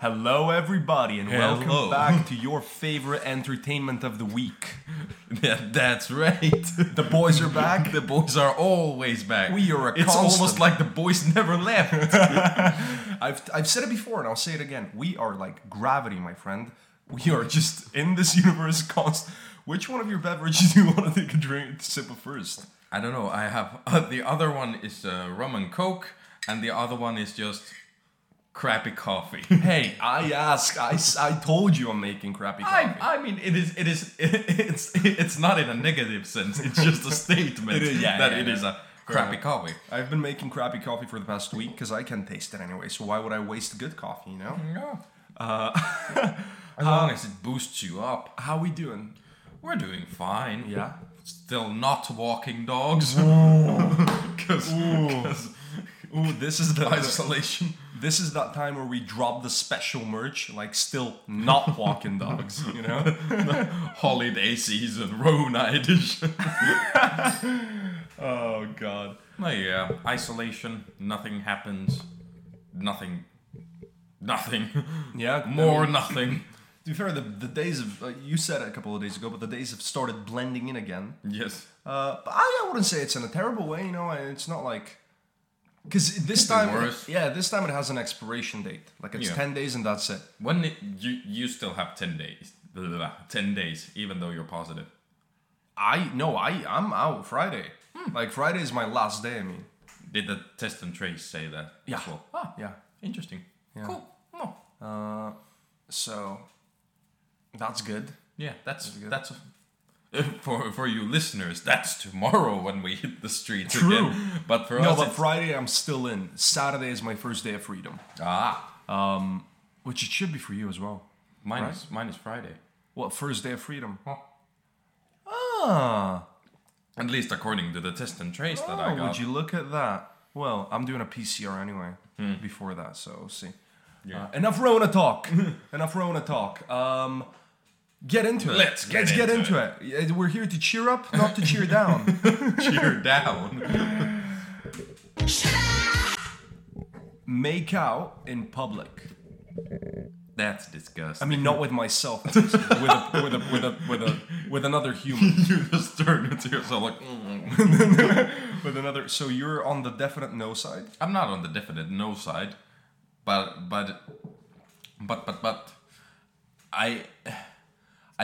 Hello, everybody, and welcome back to your favorite entertainment of the week. Yeah, that's right. The boys are back. the boys are always back. We are a It's constant- almost like the boys never left. I've, I've said it before, and I'll say it again. We are like gravity, my friend. We are just in this universe const. Which one of your beverages do you want to take a drink, sip of first? I don't know. I have uh, the other one is uh, rum and coke, and the other one is just crappy coffee. Hey, I ask. I, I told you I'm making crappy coffee. I, I mean, it is it is it's it's not in a negative sense. It's just a statement It is- yeah, that yeah, it yeah. is a crappy coffee. I've been making crappy coffee for the past week because I can taste it anyway. So why would I waste good coffee? You know. Yeah. Uh, as long as it boosts you up, How we doing? we're doing fine. Yeah. Still not walking dogs. Because Ooh, this is the isolation. This is that time where we drop the special merch, like still not walking dogs, you know? Holiday season, Rona edition. Oh god. Oh yeah, isolation. Nothing happens. Nothing. Nothing. Yeah, More I mean, nothing. to be fair, the, the days of uh, you said it a couple of days ago, but the days have started blending in again. Yes. Uh, but I, I wouldn't say it's in a terrible way, you know. It's not like because this time, yeah, this time it has an expiration date. Like it's Yeah. ten days and that's it. When it, you you still have ten days. Blah, blah, blah, Ten days, even though you're positive. I no, I I'm out Friday. Like Friday is my last day. I mean, Did the test and trace say that? Yeah. Well? Ah, yeah. interesting. Yeah. Cool. Oh. Uh, so that's good. Yeah, that's good. that's. for for you listeners, that's tomorrow when we hit the streets True. again. But for us No, us, but Friday I'm still in. Saturday is my first day of freedom, ah, which it should be for you as well. mine Right. is mine is Friday. What first day of freedom? Oh. Ah, At least according to the test and trace that I oh, got. would you look at that? Well, I'm doing a PCR anyway before that, so we'll see. Yeah. Uh, enough Rona talk. enough Rona talk. Um, get into it. Let's get Let's get into into it. Yeah, We're here to cheer up, not to cheer down. cheer down. Make out in public. That's disgusting. I mean, not with myself, with a, with a, with a, with a, with another human. you just turn it to yourself like, "Mm." with another. So you're on the definite no side. I'm not on the definite no side, but but but but but I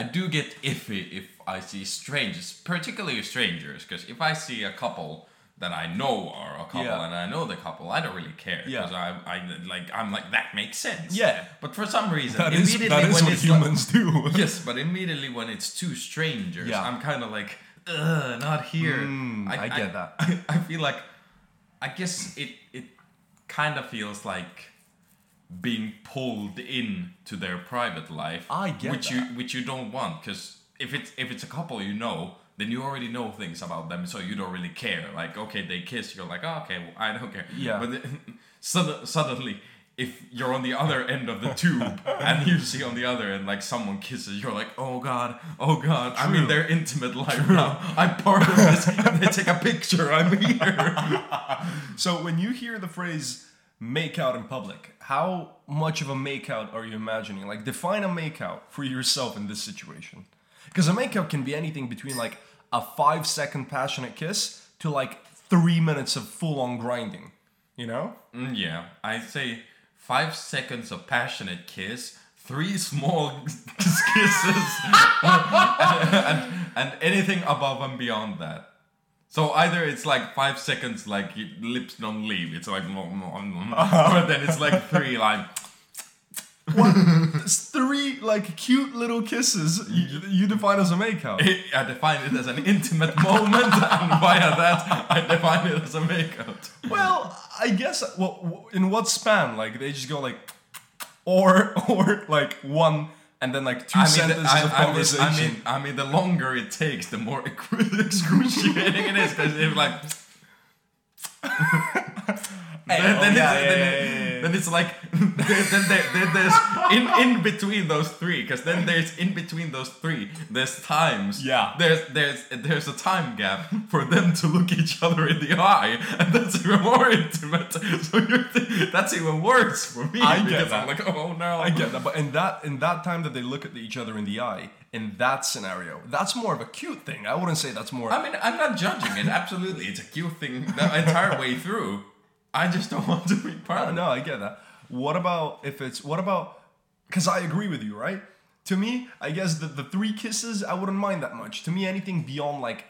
I do get iffy if I see strangers, particularly strangers, because if I see a couple that I know are a couple Yeah. and I know the couple, I don't really care Yeah. because I, I like I'm like that makes sense. Yeah. But for some reason, That is immediately that is when what it's like- humans do. yes, but immediately when it's two strangers, Yeah. I'm kind of like, ugh, not here. Mm, I get that. I, I feel like, I guess it it kind of feels like being pulled in to their private life. I get which that. you which you don't want because if it's if it's a couple you know. Then you already know things about them, so you don't really care. Like, okay, they kiss, you're like, oh, okay, well, I don't care. Yeah. But then, sudden, suddenly, if you're on the other end of the tube and you see on the other end like someone kisses, you're like, oh god, oh god, I mean their intimate life now. I'm part of this. They take a picture. I'm here. So when you hear the phrase "make out in public," how much of a make out are you imagining? Like, define a make out for yourself in this situation. Because a make out can be anything between like a five second passionate kiss to like three minutes of full on grinding. You know? Mm, yeah, I say five seconds of passionate kiss, three small kisses, and, and anything above and beyond that. So either it's like five seconds, like lips don't leave. It's like, or then it's like three, like. Three like cute little kisses you, you define as a make out. I define it as an intimate moment, and via that, I define it as a makeout. Well, I guess well, in what span? Like they just go like, or or like one and then like two I mean, sentences I, of I mean, conversation. I mean, I mean, the longer it takes, the more excruciating it is. Because if like, Hey, then, oh, then, yeah, it's, yeah, then, yeah, yeah, yeah. Then it's like then, then, there, then there's in in between those three because then there's in between those three there's times Yeah. there's there's there's a time gap for them to look each other in the eye and that's even more intimate so you're th- that's even worse for me I get that. I'm like oh no I get that, but in that in that time that they look at each other in the eye, in that scenario, that's more of a cute thing. I wouldn't say that's more. I mean, I'm not judging it. Absolutely, it's a cute thing the entire way through. I just don't want to be part of it. no, I get that. What about if it's what about? Because I agree with you, right? To me, I guess the the three kisses, I wouldn't mind that much. To me, anything beyond like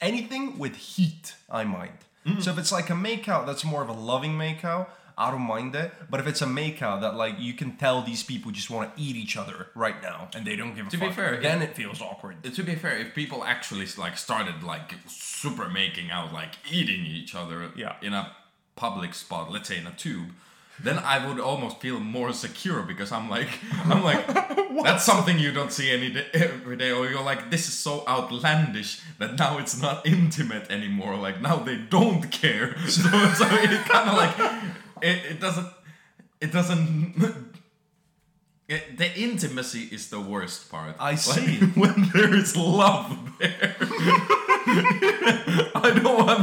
anything with heat, I mind. Mm. So if it's like a makeout, that's more of a loving makeout. I don't mind it. But if it's a makeout that like you can tell these people just want to eat each other right now and they don't give a To be fair, then it feels awkward. To be fair, if people actually like started like super making out, like eating each other, Yeah. in a public spot, let's say in a tube, then I would almost feel more secure because I'm like, I'm like, that's something you don't see any day, every day, or you're like, this is so outlandish that now it's not intimate anymore. Like now they don't care, so, so it kind of like, it, it doesn't, it doesn't. It, the intimacy is the worst part. I Like, see. when there is love there.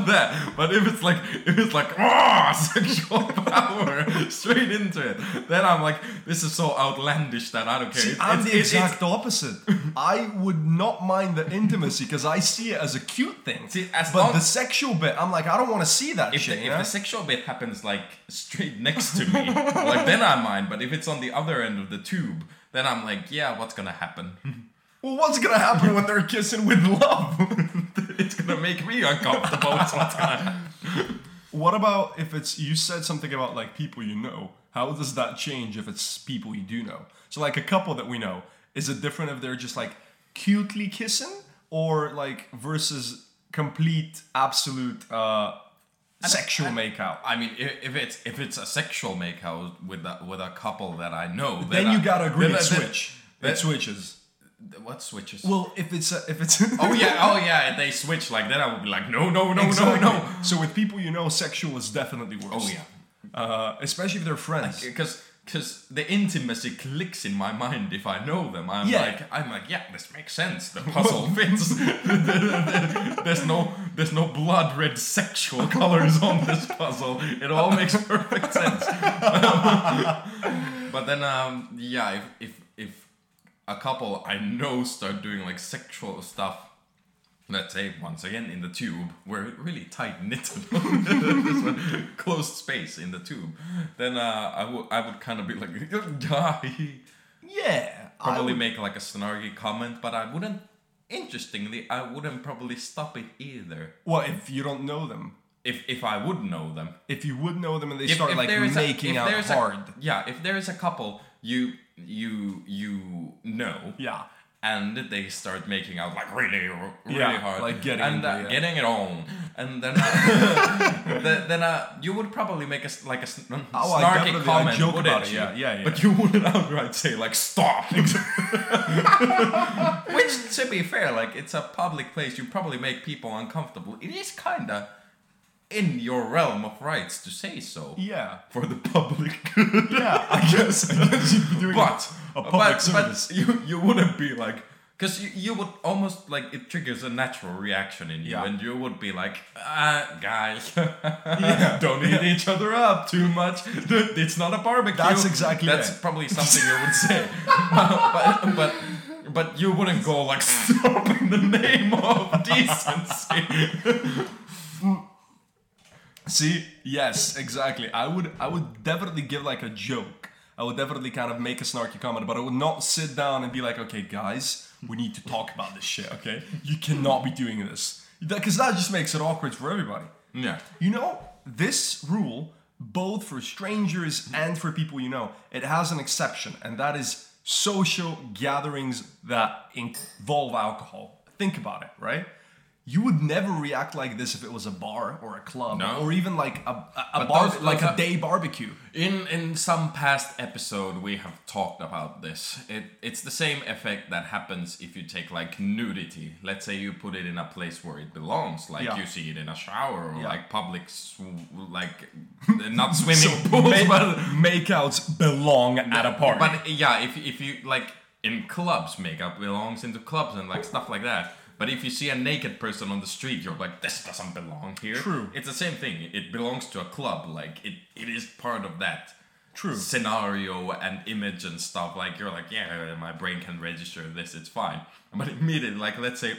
I don't want that. But if it's like if it's like oh sexual power straight into it, then I'm like, this is so outlandish that I don't care. See, It's- I'm it's- the it's- exact opposite. I would not mind the intimacy because I see it as a cute thing. See, as but long- the sexual bit, I'm like, I don't want to see that if, shit. the, you if know? the sexual bit happens like straight next to me, like then I mind. But if it's on the other end of the tube, then I'm like, yeah, what's gonna happen? Well, what's gonna happen when they're kissing with love? it's gonna make me uncomfortable. what's gonna what about if it's you said something about like people you know? How does that change if it's people you do know? So like a couple that we know, is it different if they're just like cutely kissing or like versus complete absolute uh sexual makeout? I mean, if, if it's if it's a sexual makeout with a, with a couple that I know, Then I- you gotta agree then it then- switch. then- It switches. What switches? Well, if it's a, if it's oh yeah, oh yeah, they switch like that. I would be like, no, no, no, Exactly. no, no. So with people you know, sexual is definitely worse. Oh yeah, Uh, especially if they're friends. because because the intimacy clicks in my mind if I know them. I'm Yeah. like, I'm like, yeah, this makes sense. The puzzle fits. there's no there's no blood red sexual colors on this puzzle. It all makes perfect sense. but then um yeah, if if if a couple I know start doing like sexual stuff let's say once again in the tube we're really tight knit this one closed space in the tube then uh, I would I would kind of be like die. Yeah. Probably would- make like a snarky comment but I wouldn't interestingly I wouldn't probably stop it either well, if you don't know them. if if I would know them If you would know them and they if, start if like is a- making out there's a- hard. yeah if there is a couple you you you know yeah. and they start making out like really, really Yeah, hard, like getting and uh, it. getting it on, and then uh, then, then uh, you would probably make a like a s- Oh, snarky comment, joke wouldn't about it, you? yeah, yeah, yeah. But you wouldn't outright say like stop. Which, to be fair, like it's a public place, you probably make people uncomfortable. It is kinda in your realm of rights to say so Yeah. for the public. Good. yeah. I guess. I guess you'd be doing but a public but, service. but you you wouldn't be like because you, you would almost like it triggers a natural reaction in you Yeah. and you would be like uh, guys Yeah. don't eat each other up too much it's not a barbecue That's exactly that's it. probably something you would say but, but but you wouldn't go like stop in the name of decency See, yes, exactly. I would, I would definitely give like a joke. I would definitely kind of make a snarky comment, but I would not sit down and be like, "Okay, guys, we need to talk about this shit. Okay, you cannot be doing this because that just makes it awkward for everybody." yeah You know, this rule, both for strangers and for people you know, it has an exception, and that is social gatherings that involve alcohol. Think about it, right? You would never react like this if it was a bar or a club No. or even like a, a, a bar those- like those a day barbecue. In in some past episode, we have talked about this. It it's the same effect that happens if you take like nudity. Let's say you put it in a place where it belongs, like Yeah. you see it in a shower or Yeah. like public, sw- like not swimming pools, ma- but makeouts belong at a party. But yeah, if if you like in clubs, makeup belongs into clubs and like stuff like that. But if you see a naked person on the street, you're like, this doesn't belong here. True. It's the same thing. It belongs to a club. Like it, it is part of that True. scenario and image and stuff. Like you're like, yeah, my brain can register this. It's fine. But immediately, like let's say,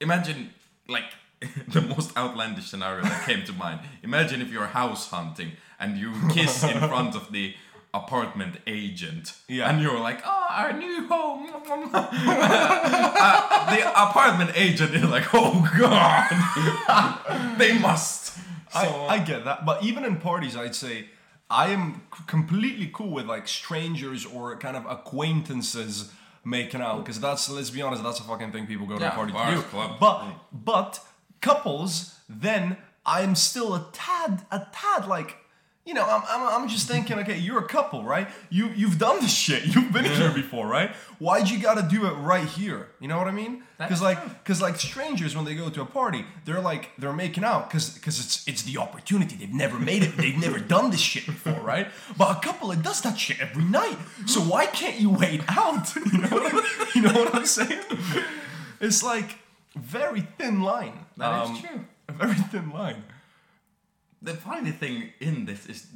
imagine like the most outlandish scenario that came to mind. Imagine if you're house hunting and you kiss in front of the apartment agent Yeah. and you're like oh our new home Uh, the apartment agent is like oh god they must so I, I get that, but even in parties, I'd say I am completely cool with like strangers or kind of acquaintances making out because that's let's be honest, that's a fucking thing people go to Yeah, a party bars, to do. clubs. But but couples, then I'm still a tad a tad like. You know, I'm, I'm, I'm just thinking, okay, you're a couple, right? You you've done this shit. You've been here before, right? Why'd you gotta do it right here? You know what I mean? Because like because like strangers when they go to a party they're like they're making out because because it's it's the opportunity they've never made it they've never done this shit before right but a couple it does that shit every night so why can't you wait out you know what I'm, you know what I'm saying it's like very thin line That is Um, true. a very thin line the funny thing in this is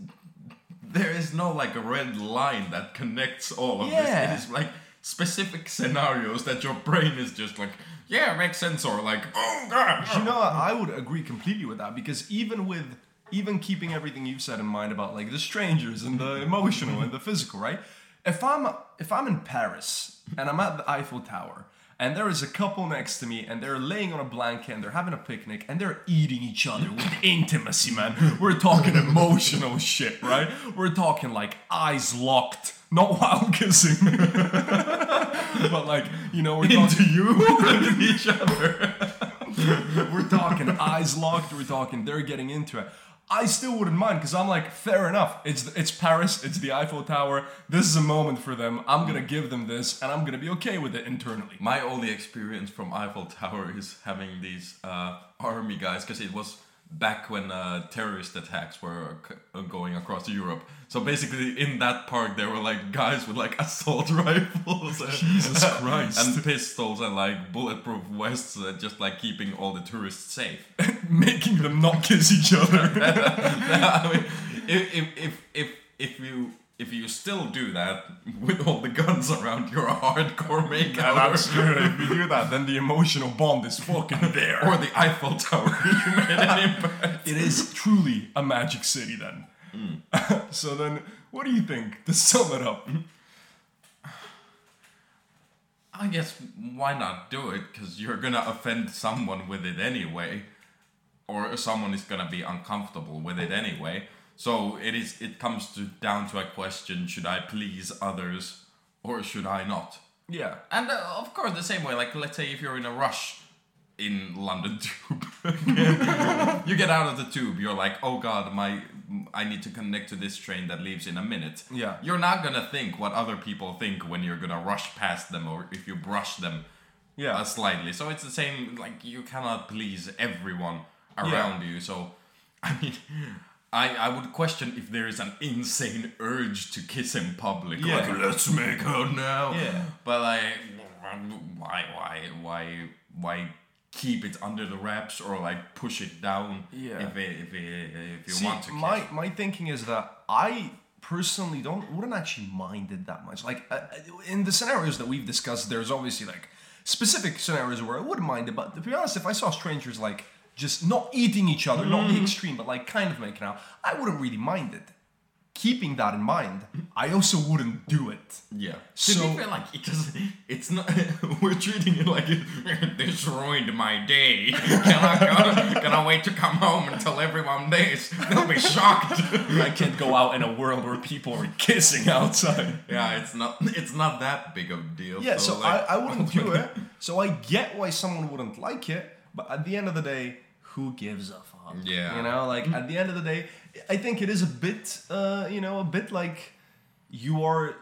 there is no like a red line that connects all of Yeah. this. It is like specific scenarios that your brain is just like, yeah, makes sense, or like, oh god. you know? I would agree completely with that because even with even keeping everything you've said in mind about like the strangers and the emotional and the physical, right? If I'm if I'm in Paris and I'm at the Eiffel Tower and there is a couple next to me and they're laying on a blanket and they're having a picnic and they're eating each other with intimacy, man. We're talking emotional shit, right? We're talking like eyes locked, not while kissing, but like you know we're talking Into you each other. we're talking eyes locked. We're talking they're getting into it. I still wouldn't mind because I'm like, fair enough. It's it's Paris. It's the Eiffel Tower. This is a moment for them. I'm gonna give them this, and I'm gonna be okay with it internally. My only experience from Eiffel Tower is having these uh, army guys, because it was back when uh, terrorist attacks were c- uh, going across Europe. So basically, in that park, there were like guys with like assault rifles, and, Jesus Christ. and pistols and like bulletproof vests, uh, just like keeping all the tourists safe. Making them not kiss each other. I mean, if, if if if if you if you still do that with all the guns around, you're a hardcore makeout. true. If you do that, then the emotional bond is fucking there. Or the Eiffel Tower. you made an impact. it is truly a magic city then. Hmm. so then, what do you think? To sum it up, I guess why not do it? Because you're gonna offend someone with it anyway, or someone is gonna be uncomfortable with it anyway. So it is. It comes to down to a question: Should I please others, or should I not? yeah. And uh, of course, the same way. Like, let's say if you're in a rush in London Tube, you get out of the tube. You're like, oh god, my, I need to connect to this train that leaves in a minute. Yeah. You're not gonna think what other people think when you're gonna rush past them, or if you brush them, Yeah. uh, slightly. So it's the same. Like, you cannot please everyone around you. So, I mean. I, I would question if there is an insane urge to kiss in public. Yeah. Like, let's make out now. Yeah. But like, why, why, why, why keep it under the wraps or like push it down? Yeah. If it, if it, if you See, want to. my kiss. my thinking is that I personally don't wouldn't actually mind it that much. Like uh, in the scenarios that we've discussed, there's obviously like specific scenarios where I wouldn't mind it. But to be honest, if I saw strangers like just not eating each other, not the mm-hmm. extreme, but like kind of making out, I wouldn't really mind it. Keeping that in mind, mm-hmm. I also wouldn't do it. Yeah. So- to be fair, like it does. It's not. we're treating it like it, this ruined my day. Can I go? Can I wait to come home and tell everyone this? They'll be shocked. I can't go out in a world where people are kissing outside. yeah, it's not. It's not that big of a deal. Yeah, so, like, I, I wouldn't do it. So I get why someone wouldn't like it, But at the end of the day, who gives a fuck? Yeah. You know, like at the end of the day, I think it is a bit, uh, you know, a bit like you are.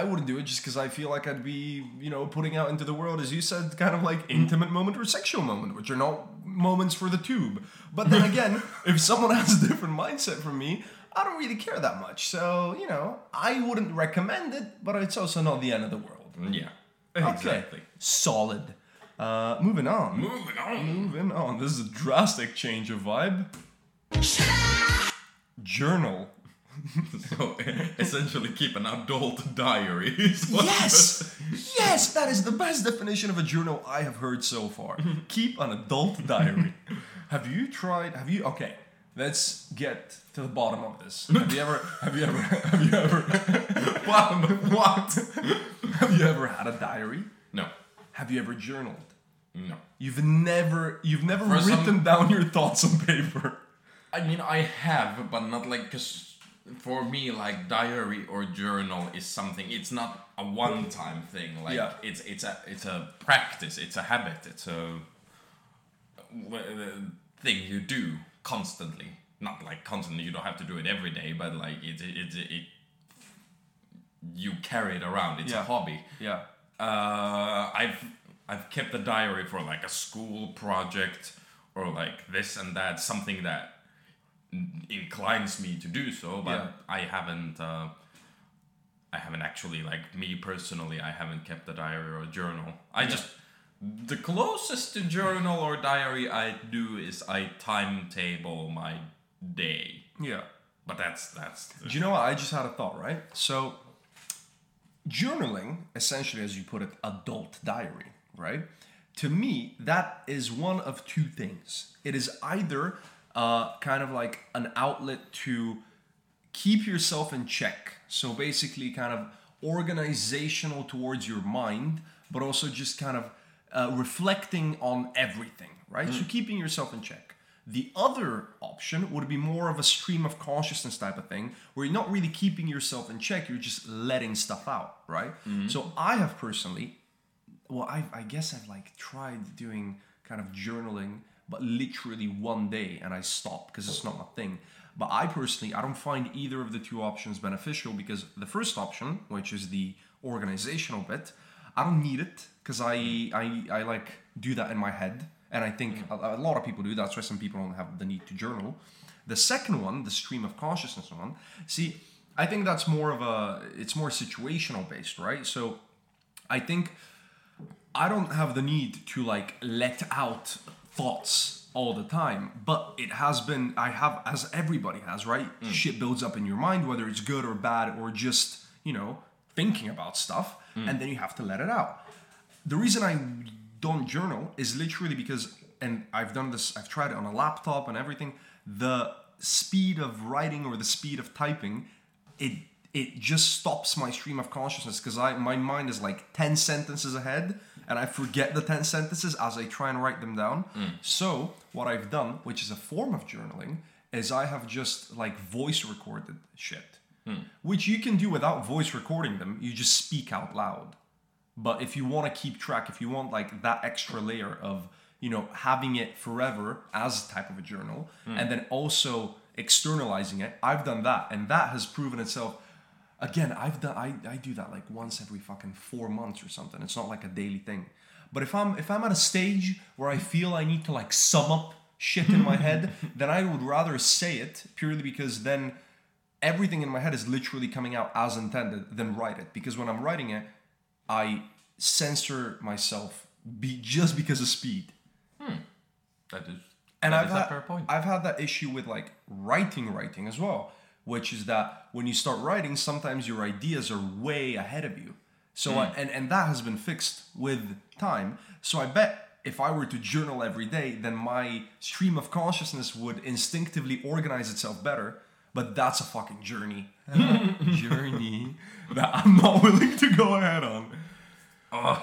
I wouldn't do it just because I feel like I'd be, you know, putting out into the world, as you said, kind of like intimate moment or sexual moment, which are not moments for the tube. But then again, if someone has a different mindset from me, I don't really care that much. So, you know, I wouldn't recommend it, but it's also not the end of the world. Yeah. Okay. Exactly. Solid. Uh, moving on. Moving on. Moving on. This is a drastic change of vibe. Journal. So essentially, keep an adult diary. Yes! yes, that is the best definition of a journal I have heard so far. Keep an adult diary. have you tried? Have you? Okay, let's get to the bottom of this. Have you ever? Have you ever? Have you ever? what? What? have you ever had a diary? No. Have you ever journaled? No. You've never. You've never For some- written down your thoughts on paper. I mean, I have, but not like because for me, like diary or journal is something. It's not a one-time thing. Like Yeah. it's it's a it's a practice. It's a habit. It's a w- uh, thing you do constantly. Not like constantly. You don't have to do it every day, but like it it it. it you carry it around. It's Yeah. a hobby. Yeah. Uh, I've I've kept a diary for like a school project or like this and that, something that inclines me to do so, but Yeah. I haven't. Uh, I haven't actually like me personally. I haven't kept a diary or a journal. I just the closest to journal or diary I do is I timetable my day, Yeah. but that's that's Do you know what? I just had a thought, right? So, journaling, essentially, as you put it, adult diary, right? To me, that is one of two things. It is either uh, kind of like an outlet to keep yourself in check. So, basically, kind of organizational towards your mind, but also just kind of uh, reflecting on everything, right? So, keeping yourself in check. The other option would be more of a stream of consciousness type of thing, where you're not really keeping yourself in check, you're just letting stuff out, right? So I have personally, well, I, I guess I've like tried doing kind of journaling, but literally one day and I stopped because it's not my thing. But I personally, I don't find either of the two options beneficial because the first option, which is the organizational bit, I don't need it because I, I I like do that in my head, and I think mm. a, a lot of people do. That's why some people don't have the need to journal. The second one, the stream of consciousness one, see, I think that's more of a it's more situational based, right? So I think I don't have the need to like let out thoughts all the time, but it has been I have as everybody has, right? Mm. Shit builds up in your mind whether it's good or bad or just, you know, thinking about stuff mm. and then you have to let it out. The reason I don't journal is literally because and I've done this I've tried it on a laptop and everything, the speed of writing or the speed of typing it it just stops my stream of consciousness because I my mind is like 10 sentences ahead and I forget the 10 sentences as I try and write them down. Mm. So, what I've done, which is a form of journaling, is I have just like voice recorded shit. Hmm. Which you can do without voice recording them. You just speak out loud. But if you want to keep track, if you want like that extra layer of, you know, having it forever as a type of a journal hmm. and then also externalizing it, I've done that and that has proven itself again, I've done I, I do that like once every fucking 4 months or something. It's not like a daily thing. But if I'm if I'm at a stage where I feel I need to like sum up shit in my head, then I would rather say it purely because then everything in my head is literally coming out as intended than write it because when I'm writing it I censor myself be just because of speed. Hmm. that is And that I've is a had, fair point. I've had that issue with like writing writing as well, which is that when you start writing sometimes your ideas are way ahead of you. So I, mm. and and that has been fixed with time. So I bet if I were to journal every day, then my stream of consciousness would instinctively organize itself better. But that's a fucking journey. journey that I'm not willing to go ahead on.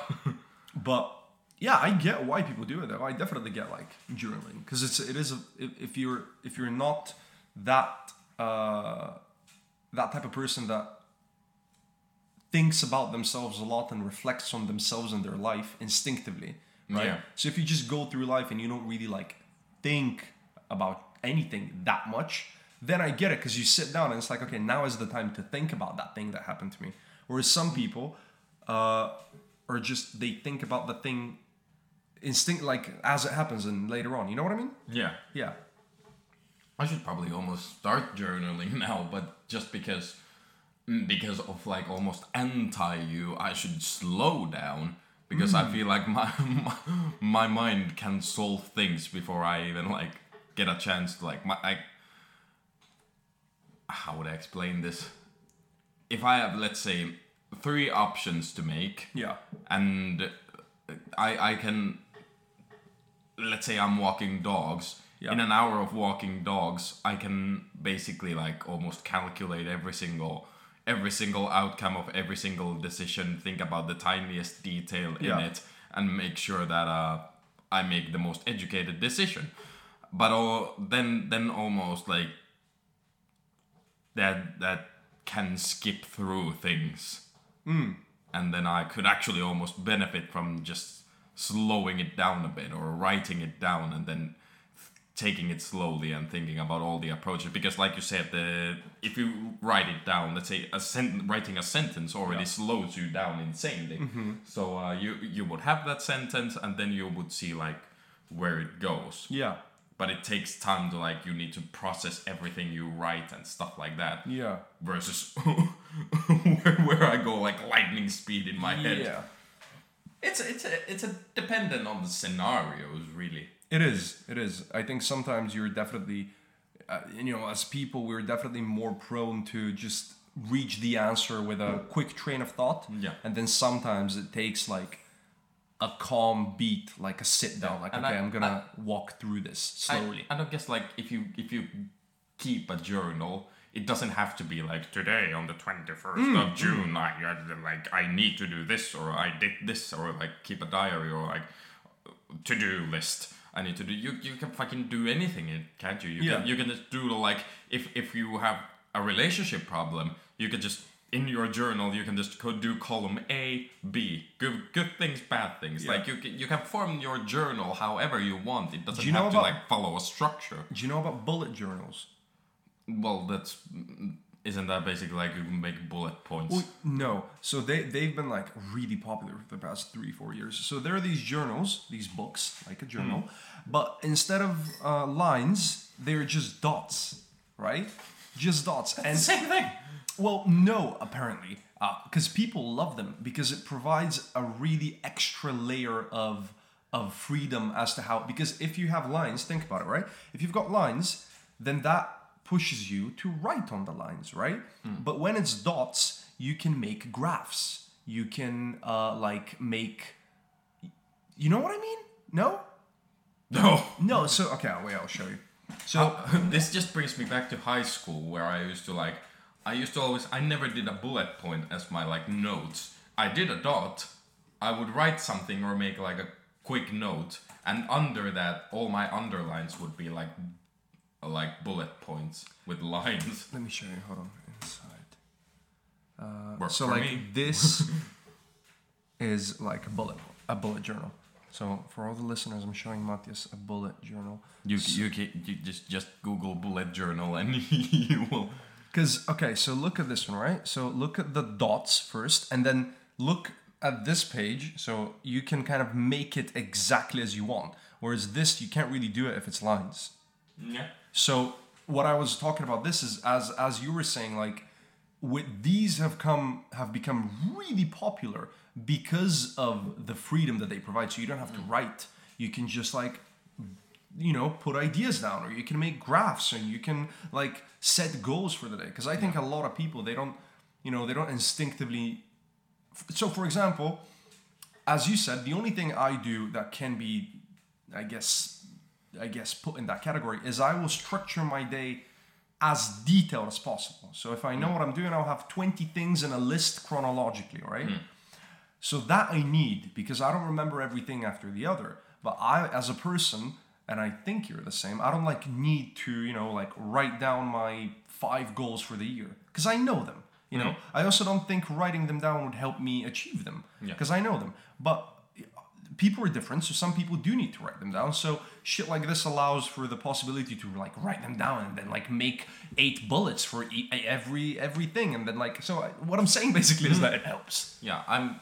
But yeah, I get why people do it though. I definitely get like journaling because it's it is a, if you're if you're not that uh, that type of person that thinks about themselves a lot and reflects on themselves and their life instinctively, right? Yeah. So if you just go through life and you don't really like think about anything that much, then I get it because you sit down and it's like, okay, now is the time to think about that thing that happened to me. Whereas some people uh, are just they think about the thing instinct like as it happens and later on. You know what I mean? Yeah. Yeah. I should probably almost start journaling now, but just because mm, because of like almost anti you, I should slow down because I feel like my, my my mind can solve things before I even like get a chance to like my I how would I explain this? If I have let's say three options to make, Yeah. and I I can let's say I'm walking dogs. Yeah. In an hour of walking dogs, I can basically like almost calculate every single every single outcome of every single decision, think about the tiniest detail in Yeah. it, and make sure that uh, I make the most educated decision. But all, then then almost like that that can skip through things and then I could actually almost benefit from just slowing it down a bit or writing it down and then taking it slowly and thinking about all the approaches because like you said the if you write it down let's say a sen- writing a sentence already slows you down insanely so uh, you you would have that sentence and then you would see like where it goes Yeah. but it takes time to like you need to process everything you write and stuff like that Yeah. versus where, where I go like lightning speed in my head. Yeah. It's it's a, it's a dependent on the scenarios really. It is. It is. I think sometimes you're definitely, uh, you know, as people, we're definitely more prone to just reach the answer with a quick train of thought. Yeah. And then sometimes it takes like a calm beat, like a sit down, like and okay, I- I, am gonna walk through this slowly. I, and I guess like if you if you keep a journal, it doesn't have to be like today on the twenty first of June. I I- like I need to do this or I did this or like keep a diary or like to do list. I need to do. You you can fucking do anything, eh, can't you? You Yeah. can you can just do like if if you have a relationship problem, you can just in your journal you can just do column A B good good things bad things Yeah. like you can, you can form your journal however you want it doesn't Do you know have to about- like follow a structure Do you know about bullet journals? well that's isn't that basically like you can make bullet points Well, no. So they they've been like really popular for the past three four years. So there are these journals, these books, like a journal, but instead of uh, lines, they're just dots, right? Just dots. And same thing well, no, apparently, because people love them because it provides a really extra layer of of freedom as to how. Because if you have lines, think about it, right? If you've got lines, then that pushes you to write on the lines, right? But when it's dots, you can make graphs. You can uh, like make. You know what I mean? No, no no. So okay, wait, I'll show you. So Uh, this just brings me back to high school where I used to like I used to always I never did a bullet point as my like notes. I did a dot. I would write something or make like a quick note and under that all my underlines would be like like bullet points with lines. let me show you. Hold on, inside. Uh, Works so like me. this is like a bullet a bullet journal so for all the listeners i'm showing matthias a bullet journal You you can you just just Google bullet journal and you will because okay so look at this one right so look at the dots first and then look at this page so you can kind of make it exactly as you want whereas this you can't really do it if it's lines yeah. So what I was talking about this is as as you were saying like with these have come have become really popular because of the freedom that they provide. So you don't have to mm. write. You can just like you know put ideas down or you can make graphs and you can like set goals for the day because i think a lot of people they don't you know they don't instinctively so for example as you said the only thing i do that can be i guess i guess put in that category is i will structure my day as detailed as possible so if i know mm. what i'm doing i'll have 20 things in a list chronologically right mm. so that I need because I don't remember everything after the other. But I, as a person, and I think you're the same, I don't like need to, you know, like write down my five goals for the year because I know them. You know, mm. I also don't think writing them down would help me achieve them Yeah. because I know them. But people are different, so some people do need to write them down. So shit like this allows for the possibility to like write them down and then like make eight bullets for e- every everything, and then like so. I, what I'm saying basically is that it mm. helps. Yeah, I'm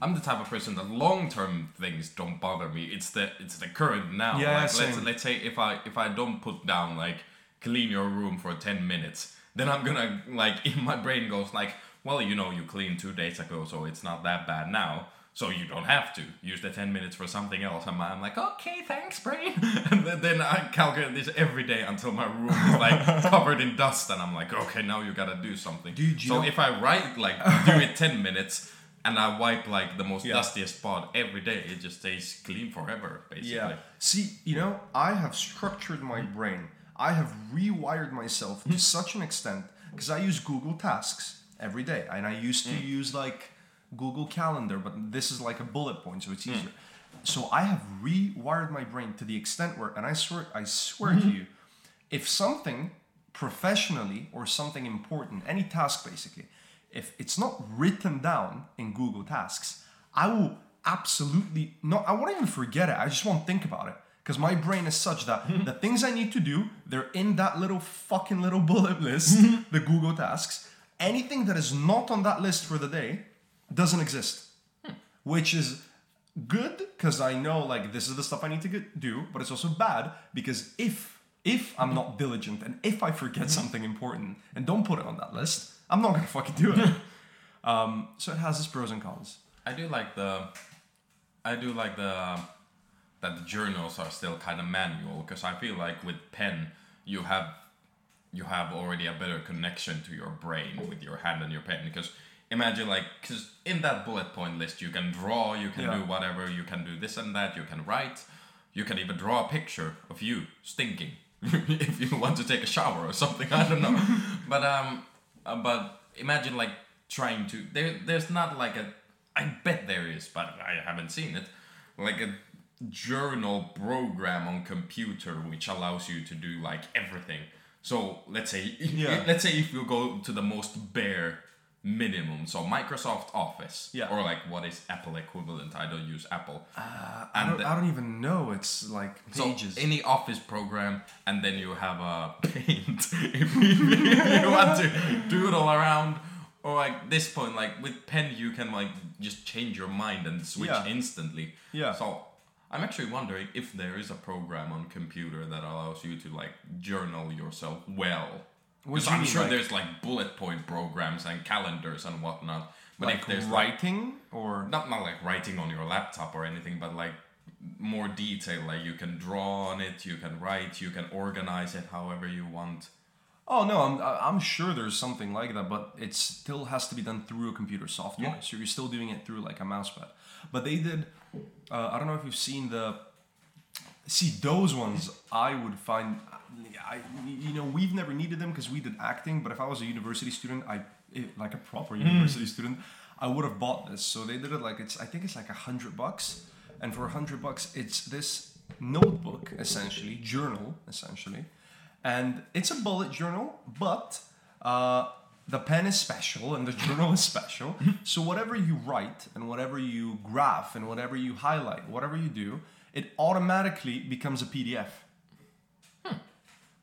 I'm the type of person that long term things don't bother me. It's the it's the current now. Yeah, like, let's same. let's say if I if I don't put down like clean your room for ten minutes, then I'm gonna like in my brain goes like, well, you know, you cleaned two days ago, so it's not that bad now. So you don't have to use the ten minutes for something else. And I'm like, okay, thanks, brain. And then, I calculate this every day until my room is like covered in dust, and I'm like, okay, now you gotta do something. Dude, so know- if I write like do it ten minutes and I wipe like the most Yeah. dustiest spot every day, it just stays clean forever, basically. Yeah. See, you know, I have structured my brain. I have rewired myself to hmm. such an extent because I use Google Tasks every day, and I used to hmm. use like Google Calendar, but this is like a bullet point, so it's hmm. easier. So I have rewired my brain to the extent where, and I swear, I swear to mm-hmm. you, if something professionally or something important, any task basically, if it's not written down in Google Tasks, I will absolutely not, I won't even forget it. I just won't think about it. Because my brain is such that mm-hmm. the things I need to do, they're in that little fucking little bullet list, mm-hmm. the Google Tasks. Anything that is not on that list for the day doesn't exist hmm. which is good because I know like this is the stuff I need to get, do, but it's also bad because if if I'm not diligent and if I forget hmm. something important and don't put it on that list, I'm not gonna fucking do it. Hmm. um, so it has its pros and cons. I do like the, I do like the, that the journals are still kind of manual because I feel like with pen you have, you have already a better connection to your brain with your hand and your pen because imagine like because in that bullet point list you can draw, you can Yeah. do whatever, you can do this and that, you can write, you can even draw a picture of you stinking if you want to take a shower or something. I don't know, but um, uh, but imagine like trying to there. There's not like a. I bet there is, but I haven't seen it. Like a journal program on computer which allows you to do like everything. So let's say Yeah. let's say if you go to the most bare minimum, so Microsoft Office, Yeah. or like what is Apple equivalent? I don't use Apple. Uh, I and don't, the- I don't even know. It's like so pages. any office program, and then you have a paint if you want to doodle around, or like this point, like with pen, you can like just change your mind and switch Yeah. instantly. Yeah. So I'm actually wondering if there is a program on computer that allows you to like journal yourself well. Because I'm sure like- there's like bullet point programs and calendars and whatnot. But like if there's like writing or not not like writing on your laptop or anything, but like more detail. Like you can draw on it, you can write, you can organize it however you want. Oh no, I'm I'm sure there's something like that, but it still has to be done through a computer software. Yeah. So you're still doing it through like a mousepad. But they did. Uh, I don't know if you've seen the. See those ones, I would find. I you know we've never needed them because we did acting. But if I was a university student, I it, like a proper university student, I would have bought this. So they did it like it's. I think it's like a hundred bucks, and for a hundred bucks, it's this notebook essentially, journal essentially and it's a bullet journal, but uh, the pen is special and the journal is special. so whatever you write and whatever you graph and whatever you highlight, whatever you do, it automatically becomes a PDF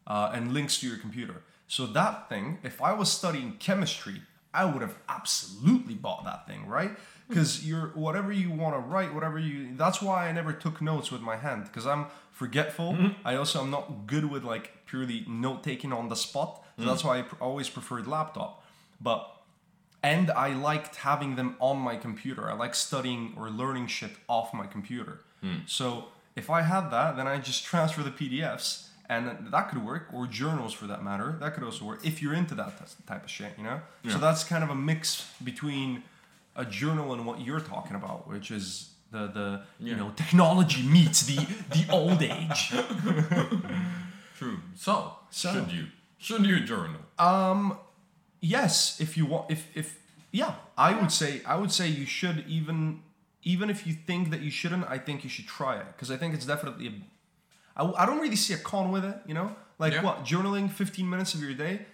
uh, and links to your computer. So that thing, if I was studying chemistry, I would have absolutely bought that thing, right? Hmm. Because you're whatever you want to write, whatever you. That's why I never took notes with my hand because I'm forgetful. Mm-hmm. I also am not good with like purely note taking on the spot. So mm. That's why I pr- always preferred laptop. But and I liked having them on my computer. I like studying or learning shit off my computer. Hmm. So if I had that, then I just transfer the PDFs, and that could work, or journals for that matter. That could also work if you're into that t- type of shit, you know. So that's kind of a mix between a journal and what you're talking about, which is the the you know technology meets the the old age. True. So, So- should you should you journal? Um, yes, if you want, if if yeah, I would say I would say you should even even if you think that you shouldn't, I think you should try it because I think it's definitely. A, I, I don't really see a con with it, you know. Like Yeah. what journaling, fifteen minutes of your day,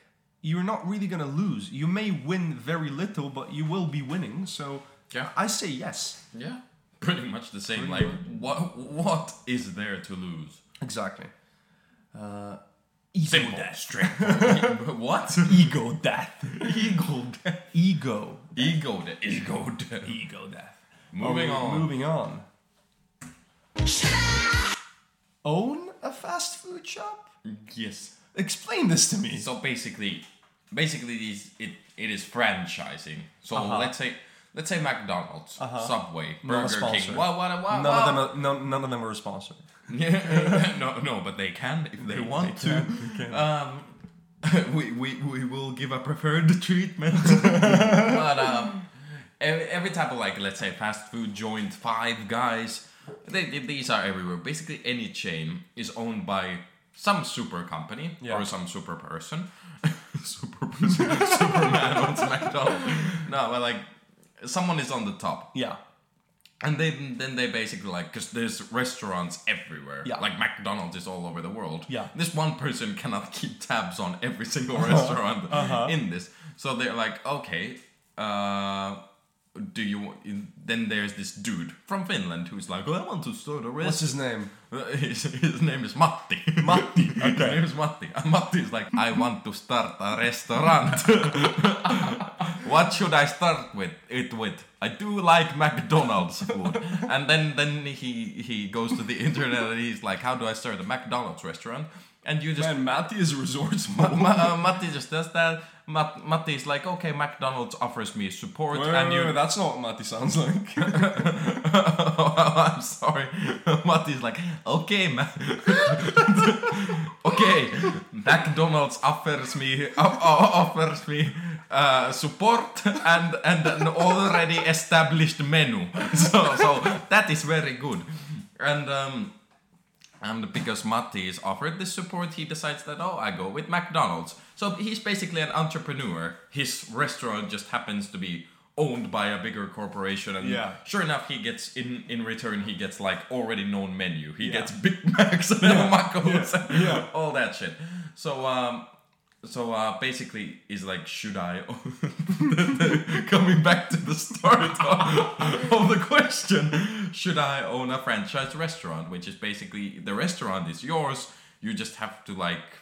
you're not really gonna lose. You may win very little, but you will be winning. So Yeah. I say yes. Yeah. pretty much the same. like, what what is there to lose? Exactly. Uh, Simple, straightforward. what? ego death. Ego death. Ego. Ego death. Ego death. Ego death. Moving on. Moving on. Own a fast food shop? Yes. Explain this to me. So basically, basically these it it is franchising. So Uh-huh. let's say let's say McDonald's, Subway, Not a Burger. King. What what what? None of them. Are, no, none of them are a sponsor. No, no, but they can if they want to. Um, we, we, we will give a preferred treatment. but um, every, every type of like, let's say, fast food joint, Five Guys, they, they- these are everywhere. Basically, any chain is owned by some super company Yeah. or some super person. super person, Superman owns McDonald's. No, but like someone is on the top. Yeah. And then, then they basically like, because there's restaurants everywhere. Yeah. Like McDonald's is all over the world. Yeah. This one person cannot keep tabs on every single restaurant Uh-huh. in this. So they're like, okay, uh, do you? Then there's this dude from Finland who's like, oh, I want to start a restaurant. What's his name? His, his name is Matti. Matti, Okay. his name is Matti. And Matti is like, I want to start a restaurant. what should I start with it with? I do like McDonald's food. and then then he he goes to the internet and he's like, how do I start a McDonald's restaurant? And you just Man, Matti is resourceful. Ma- Ma- uh, Matti just does that. Mat- is like, okay, McDonald's offers me support, Wait, and wait, you. wait, that's not what Matti sounds like. I'm sorry. Matti's like, okay, ma- okay. McDonald's offers me offers me uh, support and and an already established menu. So so that is very good. And um, and because Matti is offered this support, he decides that oh, I go with McDonald's. So he's basically an entrepreneur. His restaurant just happens to be owned by a bigger corporation, and Yeah. sure enough, he gets in in return he gets like already known menu. He Yeah. gets Big Macs and Macos and Yeah. all that shit. So um. So uh, basically, is like, should I? coming back to the start of, of the question, should I own a franchise restaurant? Which is basically the restaurant is yours. You just have to like.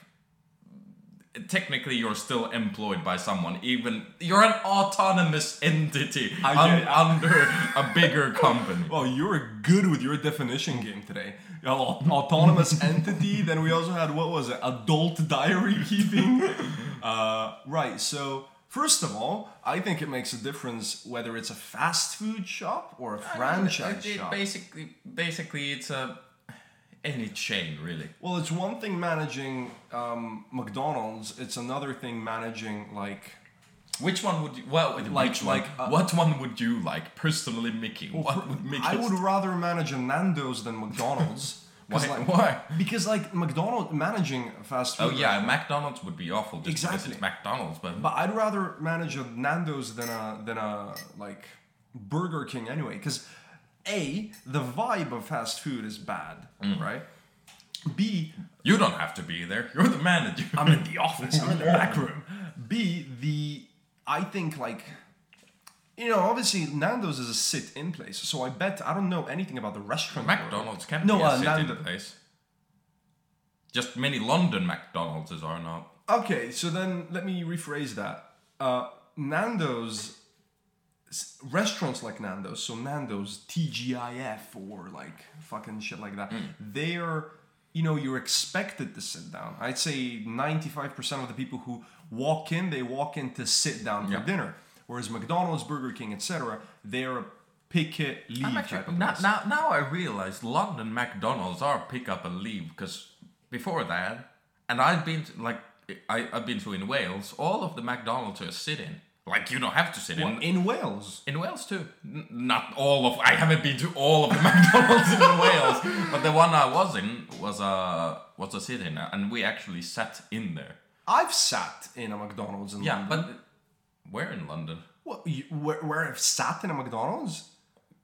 Technically, you're still employed by someone. Even you're an autonomous entity un- under a bigger company. Well, you're good with your definition game today. Know, autonomous entity. Then we also had what was it? Adult diary keeping. Uh, right. So first of all, I think it makes a difference whether it's a fast food shop or a franchise It- it shop. Basically, basically, it's a any chain really. Well, it's one thing managing um, McDonald's. It's another thing managing like. Which one would you? Well, Like- which one? like, uh, what one would you like personally, Mickey? what would Mickey? I would rather manage a Nando's than McDonald's. Why? like- Why? Because like McDonald's managing fast food. Oh yeah, McDonald's would be awful just because Exactly. it's McDonald's, but, But I'd rather manage a Nando's than a than a like Burger King anyway. Because a the vibe of fast food is bad, Mm. right? B you don't have to be there. You're the manager. I'm in the office. I'm in the back room. B the I think like. You know, obviously Nando's is a sit-in place, so I bet I don't know anything about the restaurant. McDonald's can No, be a uh, sit-in Nando- place. Just many London McDonald's are not. Okay, so then let me rephrase that. Uh, Nando's restaurants like Nando's, so Nando's TGIF or like fucking shit like that, they're you know you're expected to sit down. I'd say 95% of the people who walk in, they walk in to sit down for Yeah. dinner. Whereas McDonald's, Burger King, etc., they're a pick it, leave I'm type actually of now, now now I realize London McDonald's are pick up and leave because before that, and I've been to, like I, I've been to in Wales. All of the McDonald's are sit in. Like you don't have to sit Well, in. in Wales. In Wales too. N- not all of. I haven't been to all of the McDonald's in Wales, but the one I was in was a was a sit-in, and we actually sat in there. I've sat in a McDonald's in Yeah, London. but where in London? What, you, where, where I've sat in a McDonald's?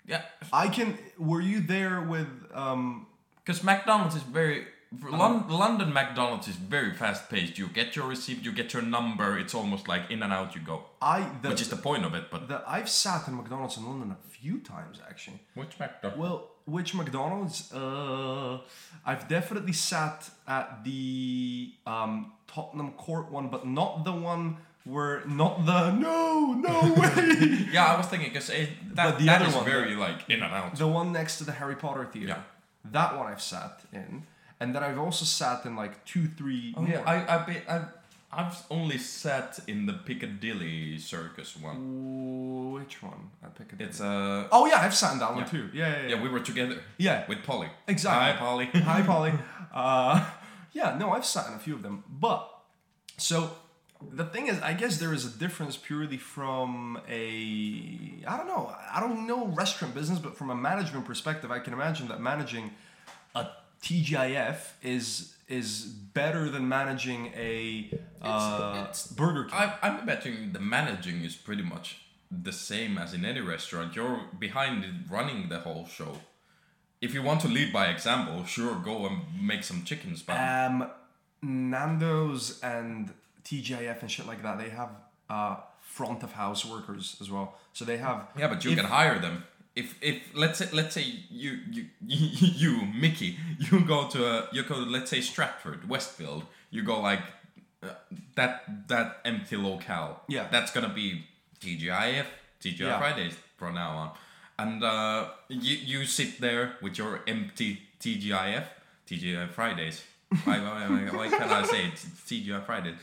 Yeah, I can. Were you there with? Um, because McDonald's is very Lon- London McDonald's is very fast paced. You get your receipt, you get your number. It's almost like in and out you go, I the, which is the point of it. But the I've sat in McDonald's in London a few times actually. which McDonald's? Well, which McDonald's? Uh, I've definitely sat at the um, Tottenham Court one, but not the one where not the no no way. Yeah, I was thinking because that, But the that other is one, very like in and out. the one next to the Harry Potter theater. Yeah. That one I've sat in, and then I've also sat in like two, three. Oh more. yeah, I I be, I I've only sat in the Piccadilly Circus one. Which one? Pick it. It's uh Oh yeah, I've sat in that one Yeah. too. Yeah, yeah, yeah. yeah, we were together. Yeah. with Polly. Exactly. Hi, Polly. Hi, Polly. Uh, yeah, no, I've sat in a few of them. But, so the thing is, I guess there is a difference purely from a, I don't know, I don't know restaurant business, but from a management perspective, I can imagine that managing a TGIF is is better than managing a uh, it's- Burger King. I, I'm betting the managing is pretty much the same as in any restaurant. You're behind running the whole show. If you want to lead by example, sure, go and make some chickens. But Um, Nando's and TGIF and shit like that, they have uh, front of house workers as well. So they have yeah, but you if- can hire them. If if let's say let's say you you you Mickey you go to a you go to, let's say Stratford Westfield you go like uh, that that empty locale. Yeah. that's gonna be TGIF TGI Yeah. Fridays from now on. And uh, you you sit there with your empty TGIF TGI Fridays. Why, why, why, why can't I say it's TGI Fridays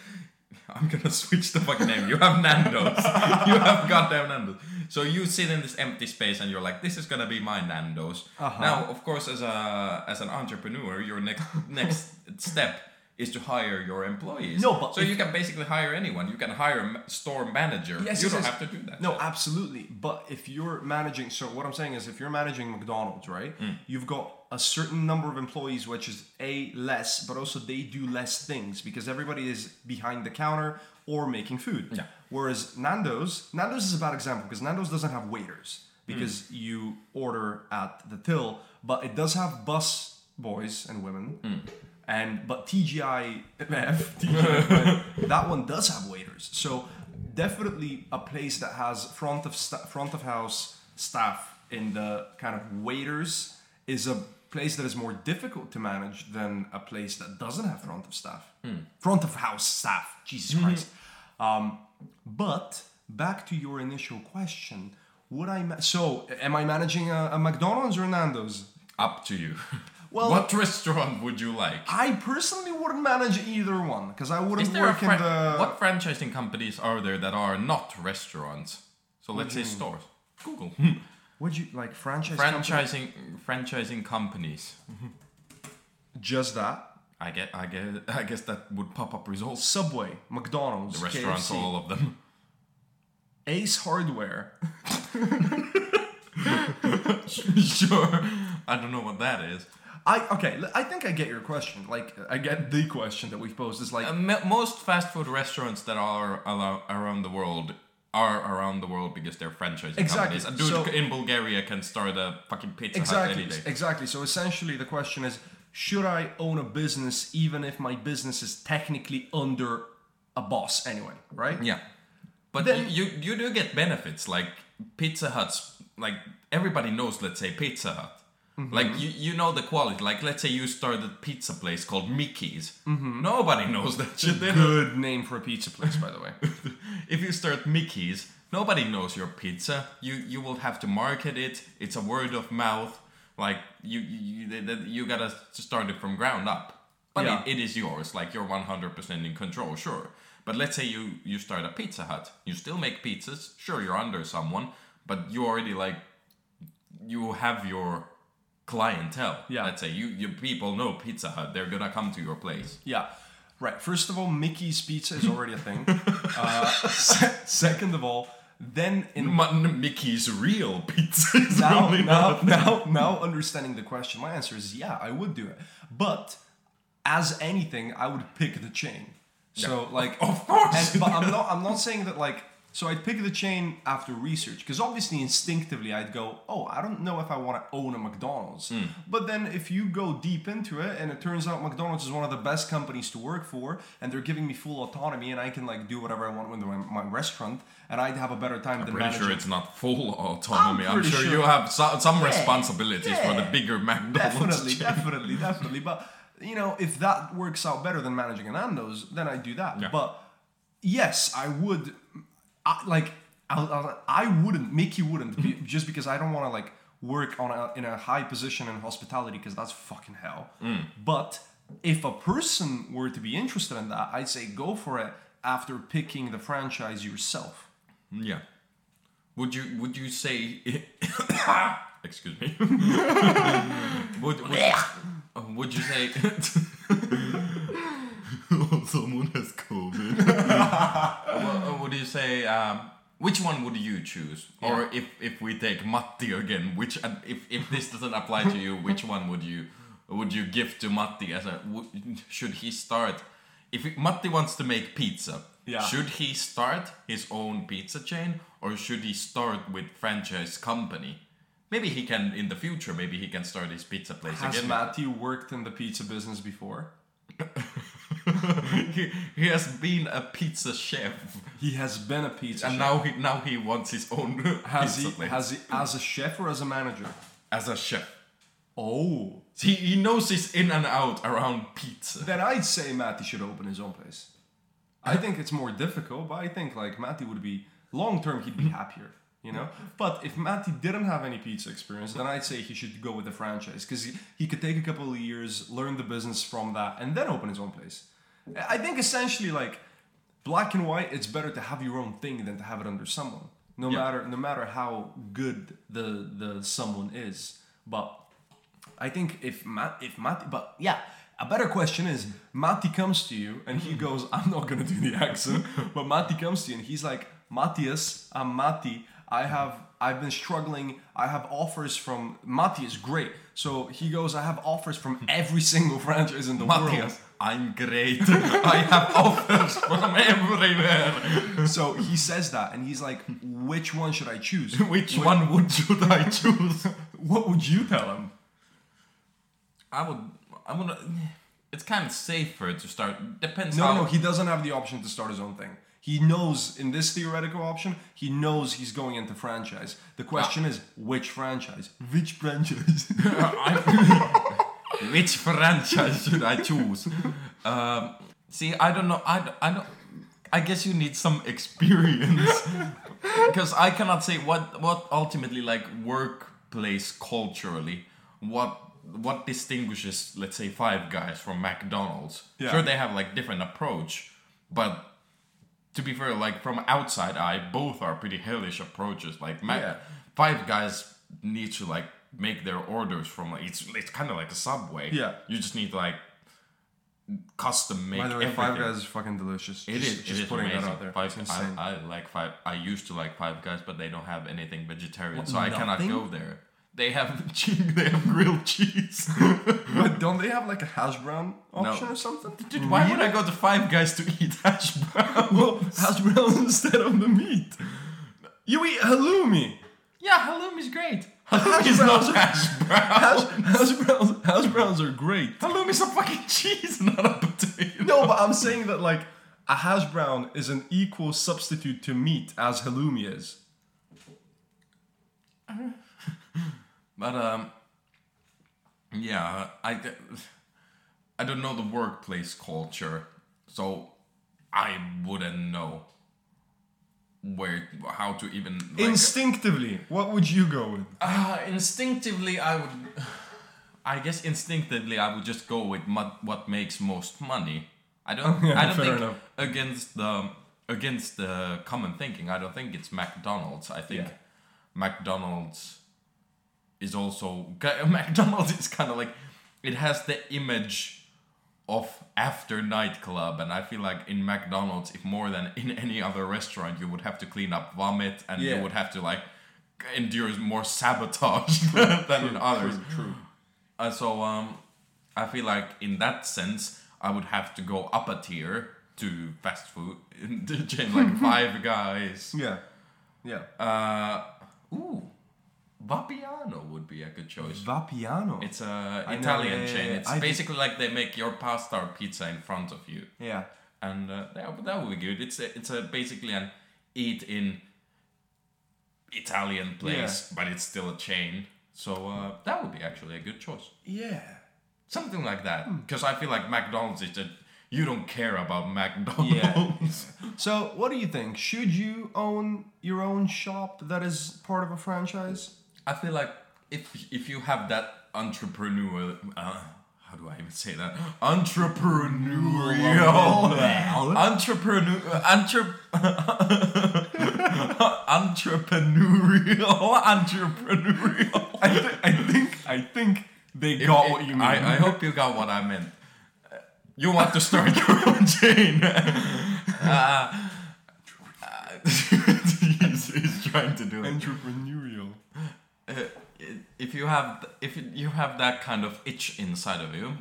I'm gonna switch the fucking name. You have Nando's. you have goddamn Nando's. So you sit in this empty space and you're like, this is gonna be my Nando's. Uh-huh. Now, of course, as a as an entrepreneur, your next next step is to hire your employees. No, but so you can basically hire anyone. You can hire a store manager. Yes, you yes, don't yes. have to do that. No, absolutely. But if you're managing, so what I'm saying is, if you're managing McDonald's, right, Mm. you've got a certain number of employees, which is a less, but also they do less things because everybody is behind the counter or making food. Yeah. Whereas Nando's, Nando's is a bad example because Nando's doesn't have waiters because Mm. you order at the till, but it does have bus boys and women. Mm. And but TGI, TGI that one does have waiters. So definitely a place that has front of sta- front of house staff in the kind of waiters is a place that is more difficult to manage than a place that doesn't have front of staff. Hmm. Front of house staff. Jesus hmm. Christ. Um, but back to your initial question, would I? Ma- so am I managing a, a McDonald's or Nando's? Up to you. Well- what restaurant would you like? I personally wouldn't manage either one because I wouldn't Is there a work in the. what franchising companies are there that are not restaurants? So let's say mm-hmm. stores. Google. Would you like franchise? company? franchising franchising companies. Just that. I get I get I guess that would pop up results. Subway, McDonald's, The restaurants, KFC, all of them. Ace Hardware. sure. I don't know what that is. I okay. I think I get your question. Like I get the question that we've posed. Is like Uh, mo- most fast food restaurants that are around the world are around the world because they're franchising Exactly. companies. A dude So- in Bulgaria can start a fucking pizza hut exactly, any day. exactly. So essentially, the question is: Should I own a business even if my business is technically under a boss anyway? Right? Yeah. But Then- you, you you do get benefits like Pizza Huts. Like everybody knows, let's say Pizza Hut. Mm-hmm. Like you, you know the quality. Like let's say you start a pizza place called Mickey's. Mm-hmm. Nobody knows that shit. Good name for a pizza place, by the way. if you start Mickey's, nobody knows your pizza. You you will have to market it. It's a word of mouth. Like you you you, you gotta start it from ground up. But Yeah. it, it is yours. Like you're 100% in control. Sure. But let's say you you start a Pizza Hut. You still make pizzas. Sure, you're under someone, but you already like you have your clientele. Yeah. Let's say you you people know Pizza Hut. They're gonna come to your place. Yeah. Right. First of all, Mickey's Pizza is already a thing. uh, se- second of all, then in Ma- Mickey's real pizza is now, really now, now, now understanding the question, my answer is yeah, I would do it. But as anything, I would pick the chain. So like, Of course. and, but I'm not. I'm not saying that like So I'd pick the chain after research because obviously instinctively I'd go, oh, I don't know if I want to own a McDonald's. Hmm. But then if you go deep into it and it turns out McDonald's is one of the best companies to work for and they're giving me full autonomy and I can like do whatever I want with my, my restaurant and I'd have a better time than Pretty managing. sure it's not full autonomy. I'm, pretty sure, sure- you have so, some Yeah, responsibilities for the bigger McDonald's. definitely, chain. definitely, definitely. But you know, if that works out better than managing an Nando's, then I do that. Yeah. But yes, I would. I, like, I, I, I wouldn't. Mickey wouldn't, be, mm-hmm. just because I don't want to like work on a, in a high position in hospitality because that's fucking hell. Mm. But if a person were to be interested in that, I'd say go for it after picking the franchise yourself. Mm, yeah. Would you would you say excuse me? would, would, would you say someone has COVID? well, uh, would you say um, which one would you choose? Or if if we take Matti again, which and if if this doesn't apply to you, which one would you would you give to Matti as a should he start if it- Matti wants to make pizza, Yeah. should he start his own pizza chain or should he start with franchise company? Maybe he can in the future. Maybe he can start his pizza place Has again. Matthew worked in the pizza business before? he, he has been a pizza chef, He has been a pizza and chef. now he now he wants his own Has he, place has he as a chef or as a manager? as a chef. Oh. He, he knows his in and out around pizza. Then I'd say Matti should open his own place. I think it's more difficult, but I think like Matti would be long term he'd be happier, you know? But if Matti didn't have any pizza experience, then I'd say he should go with the franchise because he, he could take a couple of years, learn the business from that, and then open his own place. I think essentially like black and white, it's better to have your own thing than to have it under someone. No Yeah. matter no matter how good the the someone is. But I think if Matt, if Matt but yeah, a better question is Matti comes to you and he mm-hmm. goes, I'm not gonna do the accent, but Matti comes to you and he's like, Matthias, I'm Matti. I have, I've been struggling. I have offers from Matti is great. So he goes, I have offers from every single franchise in the world. Matthias, I'm great. I have offers from everywhere. So he says that and he's like, which one should I choose? Which one would should I choose? What would you tell him? I would. I would. It's kind of safer to start. Depends. No, how, no, he doesn't have the option to start his own thing. He knows in this theoretical option, he knows he's going into franchise. The question is, which franchise? Which franchise? Which franchise should I choose? Um, see, I don't know. I, I don't. I guess you need some experience because I cannot say what what ultimately like workplace culturally what what distinguishes let's say Five Guys from McDonald's. Yeah. Sure, they have like different approach, but to be fair, like from outside eye, both are pretty hellish approaches. Like Mac, Yeah. Five Guys need to like make their orders from like it's it's kind of like a subway. Yeah. you just need to like custom make. By the way, everything. Five Guys is fucking delicious. It just, is. Just it is putting amazing. that out there. Five. I, I like five. I used to like Five Guys, but they don't have anything vegetarian, so I cannot go there. They have che- they have grilled cheese. but don't they have like a hash brown option No. or something? Dude, why would I go to Five Guys to eat hash brown? Well, hash browns instead of the meat. You eat halloumi. yeah, halloumi is great. Halloumi is not hash brown. Hash, hash browns. Hash browns are great. Halloumi is a fucking cheese, not a potato. No, but I'm saying that like a hash brown is an equal substitute to meat as halloumi is. But um, yeah, I I don't know the workplace culture, so I wouldn't know where how to even like, Instinctively, what would you go with? uh, instinctively I would I guess instinctively I would just go with what makes most money. I don't Yeah, I don't think enough. against the against the common thinking. I don't think it's McDonald's. I think Yeah. McDonald's is also McDonald's is kind of like it has the image of after nightclub and I feel like in McDonald's if more than in any other restaurant you would have to clean up vomit and Yeah. you would have to like endure more sabotage than in others. True. Uh, so um, I feel like in that sense, I would have to go up a tier to fast food in chain like Five Guys. Yeah. Yeah. Uh, ooh, Vapiano would be a good choice. Vapiano. It's a I Italian yeah, yeah, chain. It's I basically like they make your pasta or pizza in front of you, yeah. and uh, that, that would be good. It's a, it's a basically an eat in Italian place, but it's still a chain. So uh, that would be actually a good choice. Yeah. Something like that, Hmm. because I feel like McDonald's is that you don't care about McDonald's. Yeah. So, what do you think? Should you own your own shop that is part of a franchise? I feel like if if you have that entrepreneurial, uh, how do I even say that? Entrepreneurial, entrepreneur, entre, entrepreneurial, entrepreneurial. I, th- I think I think they got If- what you mean. I, I hope you got what I meant. You want to start your own chain. Uh, uh, he's, he's trying to do it. entrepreneurial. Uh, if you have if you have that kind of itch inside of you,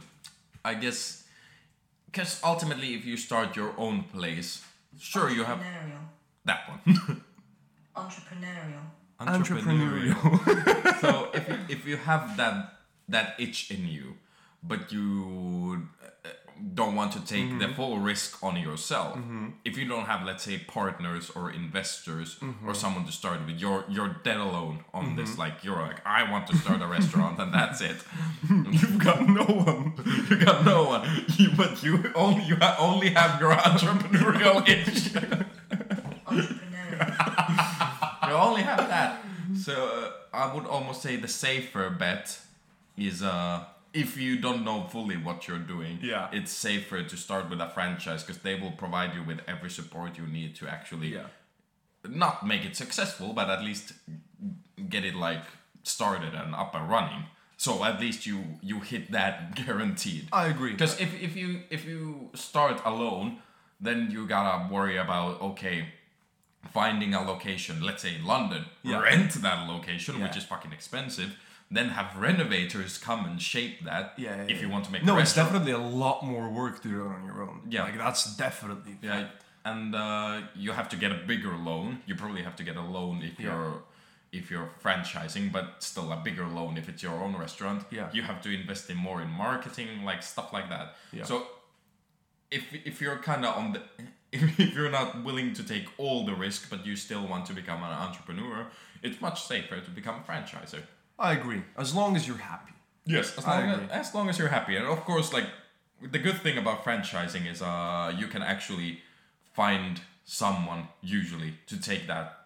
I guess, because ultimately, if you start your own place, sure you have that one. Entrepreneurial. Entrepreneurial. so if you, if you have that that itch in you, but you uh, don't want to take the full risk on yourself, if you don't have let's say partners or investors or someone to start with, you're you're dead alone on this. Like you're like I want to start a restaurant and that's it. You've got no one. You got no one, you, but you only you ha- only have your entrepreneurial itch. You only have that. So uh, I would almost say the safer bet is uh if you don't know fully what you're doing, Yeah. it's safer to start with a franchise because they will provide you with every support you need to actually Yeah. not make it successful, but at least get it like started and up and running. So at least you you hit that guaranteed. I agree. Because if, if you if you start alone, then you gotta worry about okay, finding a location. Let's say in London, Yeah. rent that location, which is fucking expensive. Then have renovators come and shape that. Yeah, yeah, if you yeah. want to make no, a it's definitely a lot more work to do it on your own. Yeah. like that's definitely. Yeah, and uh, you have to get a bigger loan. You probably have to get a loan if Yeah. you're if you're franchising, but still a bigger loan if it's your own restaurant. Yeah. You have to invest in more in marketing, like stuff like that. Yeah. So if if you're kind of on the if, if you're not willing to take all the risk, but you still want to become an entrepreneur, it's much safer to become a franchiser. I agree. As long as you're happy. Yes, as I long as, as long as you're happy, and of course, like the good thing about franchising is uh you can actually find someone usually to take that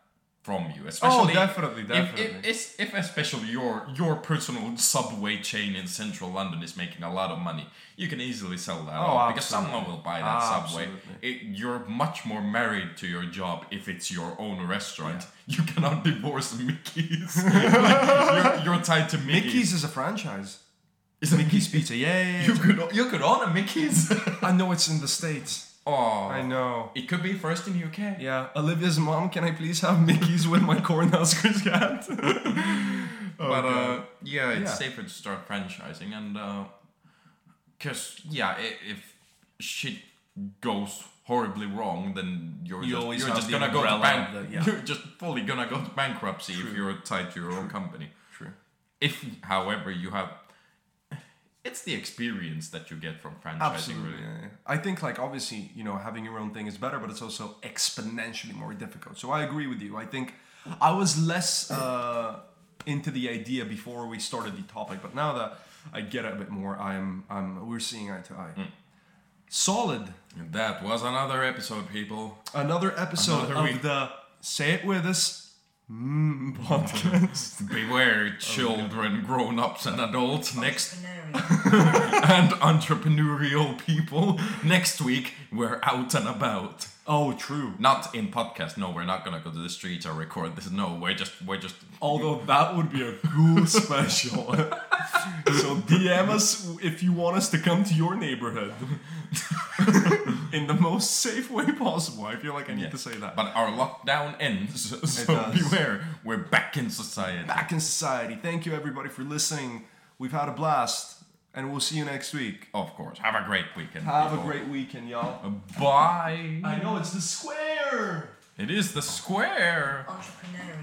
from you. Oh, especially Oh, definitely, if- definitely. If, if, if especially your your personal subway chain in central London is making a lot of money, you can easily sell that Oh, off because someone will buy that subway. Absolutely. It, you're much more married to your job if it's your own restaurant. You cannot divorce Mickey's. Like, you're, you're tied to Mickey's. Mickey's is a franchise. Is Mickey's Pizza. Yeah, yeah, yeah. You could you could own a Mickey's. I know it's in the states. Oh, I know. It could be first in UK. Yeah, Olivia's mom, can I please have Mickey's with my Cornhuskers hat? but uh, yeah, it's Yeah. safer to start franchising, and uh, cause yeah, if shit goes horribly wrong, then you're You just, you're just gonna go to bank. the- yeah. You're just fully gonna go to bankruptcy if you're tied to your own company. True. If, however, you have, it's the experience that you get from franchising. Absolutely. Really. yeah, yeah. I think like obviously, you know, having your own thing is better, but it's also exponentially more difficult. So I agree with you. I think I was less uh, into the idea before we started the topic, but now that I get it a bit more, I'm I'm we're seeing eye to eye. Mm. Solid. And that was another episode, people. Another episode Another of week. the Say It With Us mm, podcast. Beware, children, grown-ups, and adults. Next and entrepreneurial people. Next week, we're out and about. Oh, true. Not in podcast. No, we're not gonna go to the streets or record this. No, we're just we're just. Although that would be a cool special. so DM us if you want us to come to your neighborhood in the most safe way possible. I feel like I need Yeah. to say that. But our lockdown ends, so beware. We're back in society. back in society. Thank you everybody for listening. We've had a blast. And we'll see you next week. Of course. Have a great weekend. Have a great weekend, y'all. Uh, bye. I know it's the square. It is the square. Entrepreneurial.